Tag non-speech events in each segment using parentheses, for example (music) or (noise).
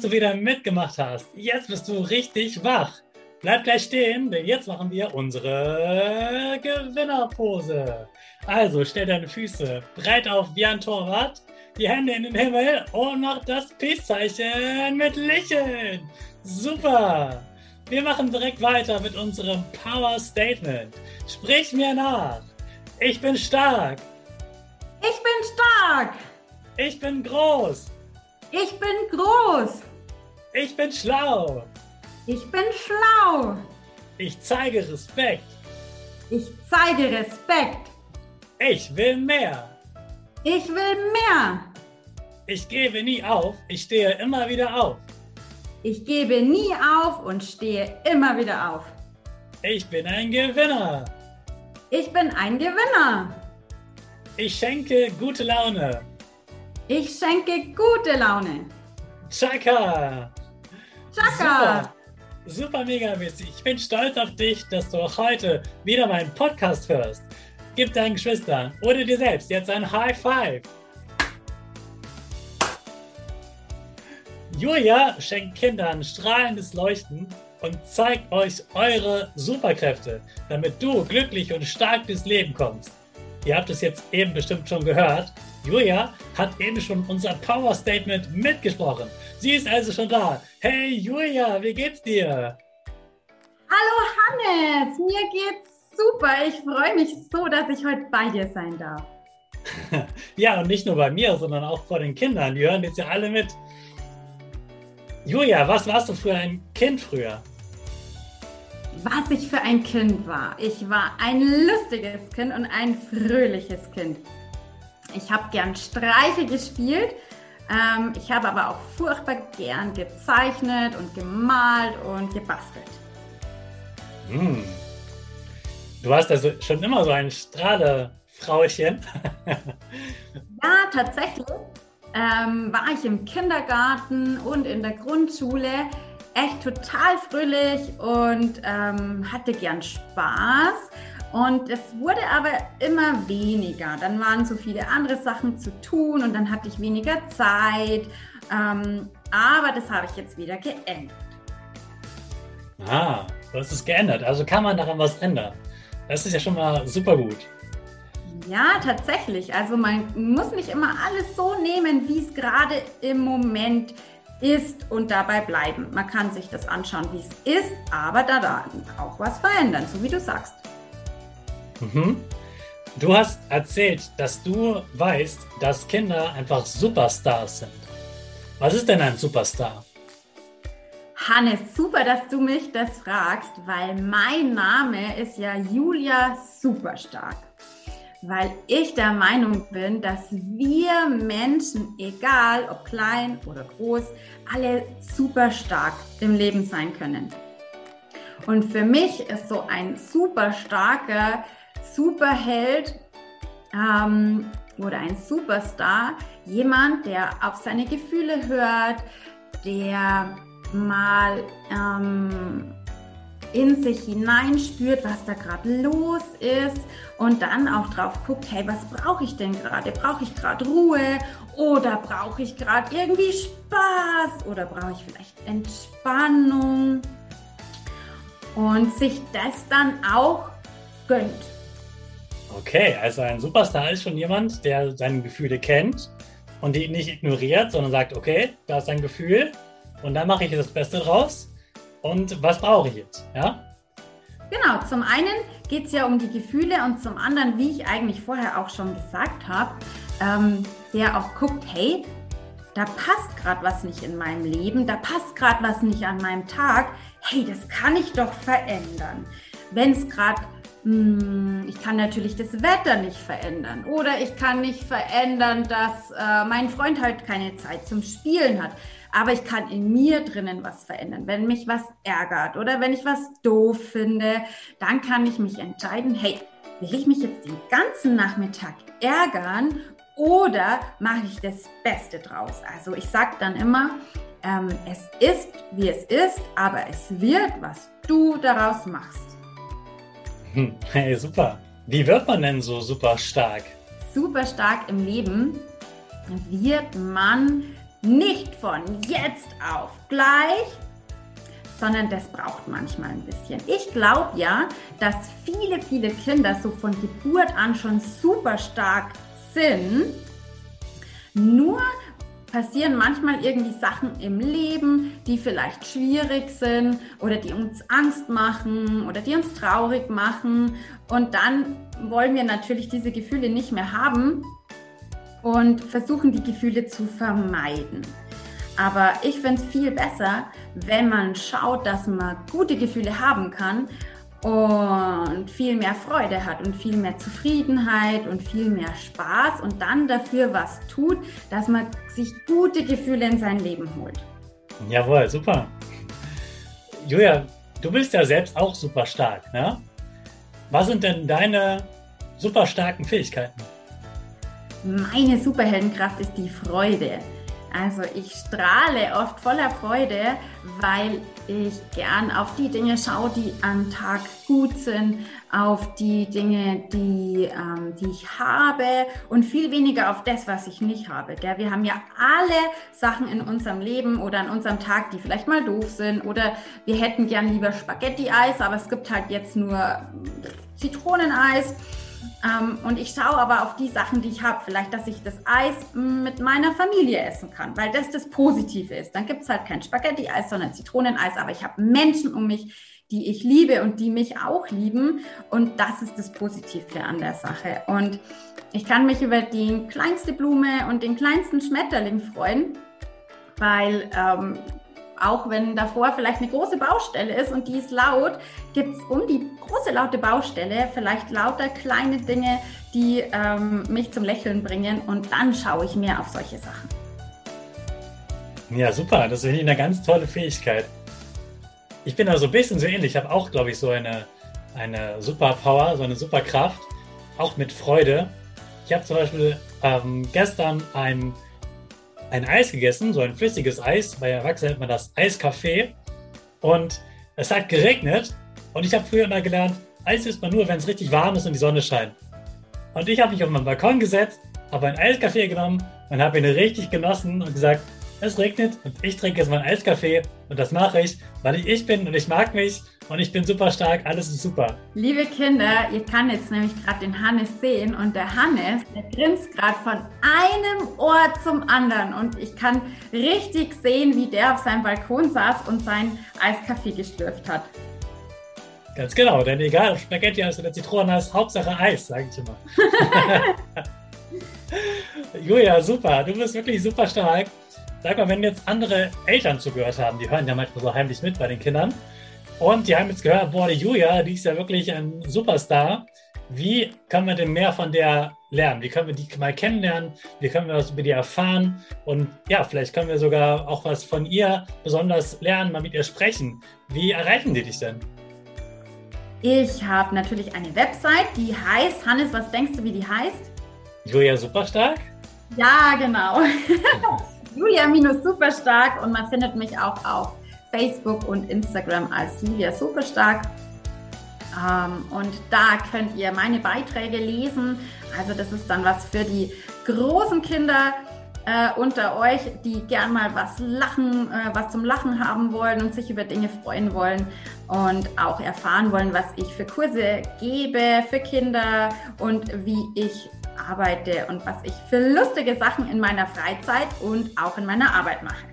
Dass du wieder mitgemacht hast. Jetzt bist du richtig wach. Bleib gleich stehen, denn jetzt machen wir unsere Gewinnerpose. Also stell deine Füße breit auf wie ein Torwart, die Hände in den Himmel und mach das Peace-Zeichen mit Lächeln. Super! Wir machen direkt weiter mit unserem Power Statement. Sprich mir nach. Ich bin stark. Ich bin stark. Ich bin groß. Ich bin groß. Ich bin schlau. Ich bin schlau. Ich zeige Respekt. Ich zeige Respekt. Ich will mehr. Ich will mehr. Ich gebe nie auf. Ich stehe immer wieder auf. Ich gebe nie auf und stehe immer wieder auf. Ich bin ein Gewinner. Ich bin ein Gewinner. Ich schenke gute Laune. Ich schenke gute Laune. Chaka! Chaka! Super, super mega mäßig. Ich bin stolz auf dich, dass du auch heute wieder meinen Podcast hörst. Gib deinen Geschwistern oder dir selbst jetzt ein High Five. Julia schenkt Kindern strahlendes Leuchten und zeigt euch eure Superkräfte, damit du glücklich und stark durchs Leben kommst. Ihr habt es jetzt eben bestimmt schon gehört. Julia hat eben schon unser Power Statement mitgesprochen. Sie ist also schon da. Hey Julia, wie geht's dir? Hallo Hannes, mir geht's super. Ich freue mich so, dass ich heute bei dir sein darf. (laughs) ja, und nicht nur bei mir, sondern auch vor den Kindern. Die hören jetzt ja alle mit. Julia, was warst du für ein Kind früher? Was ich für ein Kind war. Ich war ein lustiges Kind und ein fröhliches Kind. Ich habe gern Streiche gespielt. Ähm, ich habe aber auch furchtbar gern gezeichnet und gemalt und gebastelt. Hm. Du warst also schon immer so ein Strahlefrauchen. (laughs) ja, tatsächlich ähm, war ich im Kindergarten und in der Grundschule echt total fröhlich und ähm, hatte gern Spaß. Und es wurde aber immer weniger. Dann waren so viele andere Sachen zu tun und dann hatte ich weniger Zeit. Ähm, aber das habe ich jetzt wieder geändert. Ah, du hast es geändert. Also kann man daran was ändern. Das ist ja schon mal super gut. Ja, tatsächlich. Also man muss nicht immer alles so nehmen, wie es gerade im Moment ist und dabei bleiben. Man kann sich das anschauen, wie es ist, aber da auch was verändern, so wie du sagst. Mhm. Du hast erzählt, dass du weißt, dass Kinder einfach Superstars sind. Was ist denn ein Superstar? Hannes, super, dass du mich das fragst, weil mein Name ist ja Julia Superstark. Weil ich der Meinung bin, dass wir Menschen, egal ob klein oder groß, alle super stark im Leben sein können. Und für mich ist so ein super starker Superheld ähm, oder ein Superstar jemand, der auf seine Gefühle hört, der mal ähm, in sich hineinspürt, was da gerade los ist und dann auch drauf guckt, hey, was brauche ich denn gerade? Brauche ich gerade Ruhe oder brauche ich gerade irgendwie Spaß oder brauche ich vielleicht Entspannung? Und sich das dann auch gönnt. Okay, also ein Superstar ist schon jemand, der seine Gefühle kennt und die nicht ignoriert, sondern sagt, okay, da ist ein Gefühl und dann mache ich das Beste draus. Und was brauche ich jetzt? Ja? Genau, zum einen geht es ja um die Gefühle und zum anderen, wie ich eigentlich vorher auch schon gesagt habe, ähm, der auch guckt, hey, da passt gerade was nicht in meinem Leben, da passt gerade was nicht an meinem Tag. Hey, das kann ich doch verändern. Wenn es gerade ich kann natürlich das Wetter nicht verändern oder ich kann nicht verändern, dass äh, mein Freund halt keine Zeit zum Spielen hat. Aber ich kann in mir drinnen was verändern. Wenn mich was ärgert oder wenn ich was doof finde, dann kann ich mich entscheiden, hey, will ich mich jetzt den ganzen Nachmittag ärgern oder mache ich das Beste draus? Also ich sage dann immer, ähm, es ist, wie es ist, aber es wird, was du daraus machst. Hm, hey, super. Wie wird man denn so super stark? Super stark im Leben wird man nicht von jetzt auf gleich, sondern das braucht manchmal ein bisschen. Ich glaube ja, dass viele, viele Kinder so von Geburt an schon super stark sind. Nur passieren manchmal irgendwie Sachen im Leben, die vielleicht schwierig sind oder die uns Angst machen oder die uns traurig machen. Und dann wollen wir natürlich diese Gefühle nicht mehr haben und versuchen die Gefühle zu vermeiden. Aber ich finde es viel besser, wenn man schaut, dass man gute Gefühle haben kann und viel mehr Freude hat und viel mehr Zufriedenheit und viel mehr Spaß und dann dafür was tut, dass man sich gute Gefühle in sein Leben holt. Jawohl, super. Julia, du bist ja selbst auch super stark, ne? Was sind denn deine super starken Fähigkeiten? Meine Superheldenkraft ist die Freude. Also ich strahle oft voller Freude, weil ich gern auf die Dinge schaue, die am Tag gut sind, auf die Dinge, die, ähm, die ich habe und viel weniger auf das, was ich nicht habe. Gell? Wir haben ja alle Sachen in unserem Leben oder an unserem Tag, die vielleicht mal doof sind oder wir hätten gern lieber Spaghetti-Eis, aber es gibt halt jetzt nur Zitroneneis. Ähm, und ich schaue aber auf die Sachen, die ich habe. Vielleicht, dass ich das Eis mit meiner Familie essen kann, weil das das Positive ist. Dann gibt es halt kein Spaghetti-Eis, sondern Zitroneneis. Aber ich habe Menschen um mich, die ich liebe und die mich auch lieben. Und das ist das Positive an der Sache. Und ich kann mich über die kleinste Blume und den kleinsten Schmetterling freuen, weil ähm, auch wenn davor vielleicht eine große Baustelle ist und die ist laut, gibt es um die große laute Baustelle vielleicht lauter kleine Dinge, die ähm, mich zum Lächeln bringen und dann schaue ich mehr auf solche Sachen. Ja, super. Das ist eine ganz tolle Fähigkeit. Ich bin da so ein bisschen so ähnlich. Ich habe auch, glaube ich, so eine, eine Superpower, so eine Superkraft, auch mit Freude. Ich habe zum Beispiel ähm, gestern ein ein Eis gegessen, so ein flüssiges Eis. Bei Erwachsenen nennt man das Eiskaffee. Und es hat geregnet. Und ich habe früher immer gelernt, Eis isst man nur, wenn es richtig warm ist und die Sonne scheint. Und ich habe mich auf meinen Balkon gesetzt, habe ein Eiskaffee genommen und habe ihn richtig genossen und gesagt, es regnet und ich trinke jetzt mein Eiskaffee und das mache ich, weil ich ich bin und ich mag mich und ich bin super stark, alles ist super. Liebe Kinder, ihr kann jetzt nämlich gerade den Hannes sehen und der Hannes, der grinst gerade von einem Ohr zum anderen und ich kann richtig sehen, wie der auf seinem Balkon saß und seinen Eiskaffee gestürft hat. Ganz genau, denn egal ob Spaghetti Eis oder Zitroneneis, Hauptsache Eis, sage ich immer. (laughs) (laughs) Julia, super, du bist wirklich super stark. Sag mal, wenn jetzt andere Eltern zugehört haben, die hören ja manchmal so heimlich mit bei den Kindern und die haben jetzt gehört, boah, die Julia, die ist ja wirklich ein Superstar. Wie können wir denn mehr von der lernen? Wie können wir die mal kennenlernen? Wie können wir was über die erfahren? Und ja, vielleicht können wir sogar auch was von ihr besonders lernen, mal mit ihr sprechen. Wie erreichen die dich denn? Ich habe natürlich eine Website, die heißt, Hannes, was denkst du, wie die heißt? Julia Superstark? Ja, genau. (laughs) Julia-Superstark und man findet mich auch auf Facebook und Instagram als Julia Superstark. Ähm, und da könnt ihr meine Beiträge lesen. Also das ist dann was für die großen Kinder äh, unter euch, die gern mal was lachen, äh, was zum Lachen haben wollen und sich über Dinge freuen wollen und auch erfahren wollen, was ich für Kurse gebe für Kinder und wie ich arbeite und was ich für lustige Sachen in meiner Freizeit und auch in meiner Arbeit mache.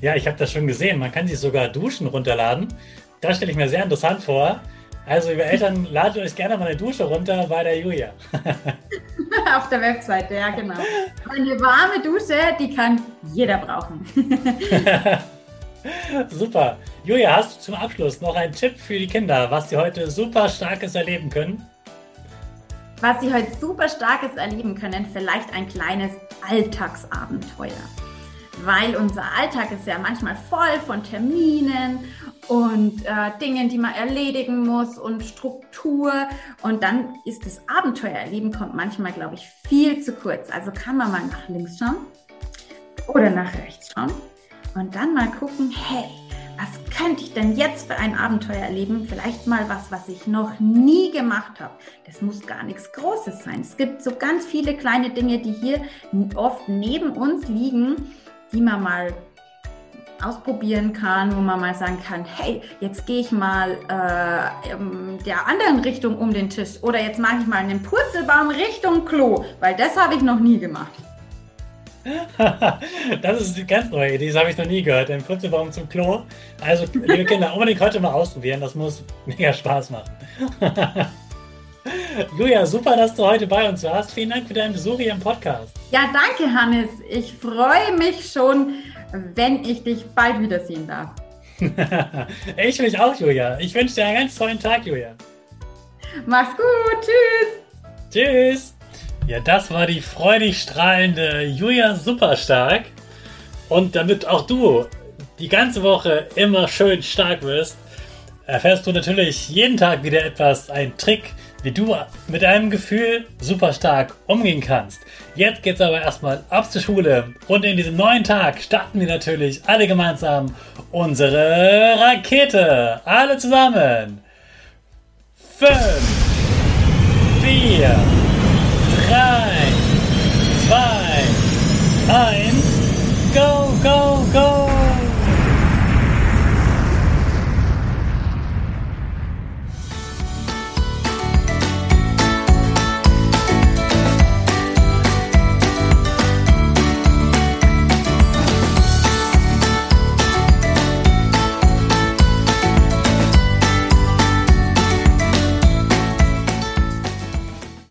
Ja, ich habe das schon gesehen. Man kann sich sogar Duschen runterladen. Das stelle ich mir sehr interessant vor. Also, liebe Eltern, (laughs) ladet euch gerne mal eine Dusche runter bei der Julia. (laughs) Auf der Webseite, ja, genau. Eine warme Dusche, die kann jeder brauchen. (laughs) super. Julia, hast du zum Abschluss noch einen Tipp für die Kinder, was sie heute super Starkes erleben können? Was sie heute super Starkes erleben können, vielleicht ein kleines Alltagsabenteuer weil unser Alltag ist ja manchmal voll von Terminen und äh, Dingen, die man erledigen muss und Struktur. Und dann ist das Abenteuererleben kommt manchmal, glaube ich, viel zu kurz. Also kann man mal nach links schauen oder nach rechts schauen und dann mal gucken, hey, was könnte ich denn jetzt für ein Abenteuer erleben? Vielleicht mal was, was ich noch nie gemacht habe. Das muss gar nichts Großes sein. Es gibt so ganz viele kleine Dinge, die hier oft neben uns liegen die man mal ausprobieren kann, wo man mal sagen kann, hey, jetzt gehe ich mal äh, der anderen Richtung um den Tisch oder jetzt mache ich mal einen Purzelbaum Richtung Klo, weil das habe ich noch nie gemacht. (laughs) das ist eine ganz neue Idee, das habe ich noch nie gehört. Ein Purzelbaum zum Klo. Also, liebe Kinder, unbedingt heute mal ausprobieren, das muss mega Spaß machen. (laughs) Julia, super, dass du heute bei uns warst. Vielen Dank für deinen Besuch hier im Podcast. Ja, danke, Hannes. Ich freue mich schon, wenn ich dich bald wiedersehen darf. (laughs) ich mich auch, Julia. Ich wünsche dir einen ganz tollen Tag, Julia. Mach's gut. Tschüss. Tschüss. Ja, das war die freudig strahlende Julia Superstark. Und damit auch du die ganze Woche immer schön stark wirst, erfährst du natürlich jeden Tag wieder etwas, ein Trick, wie du mit deinem Gefühl super stark umgehen kannst. Jetzt geht's aber erstmal ab zur Schule und in diesem neuen Tag starten wir natürlich alle gemeinsam unsere Rakete. Alle zusammen. 5, 4, Hi.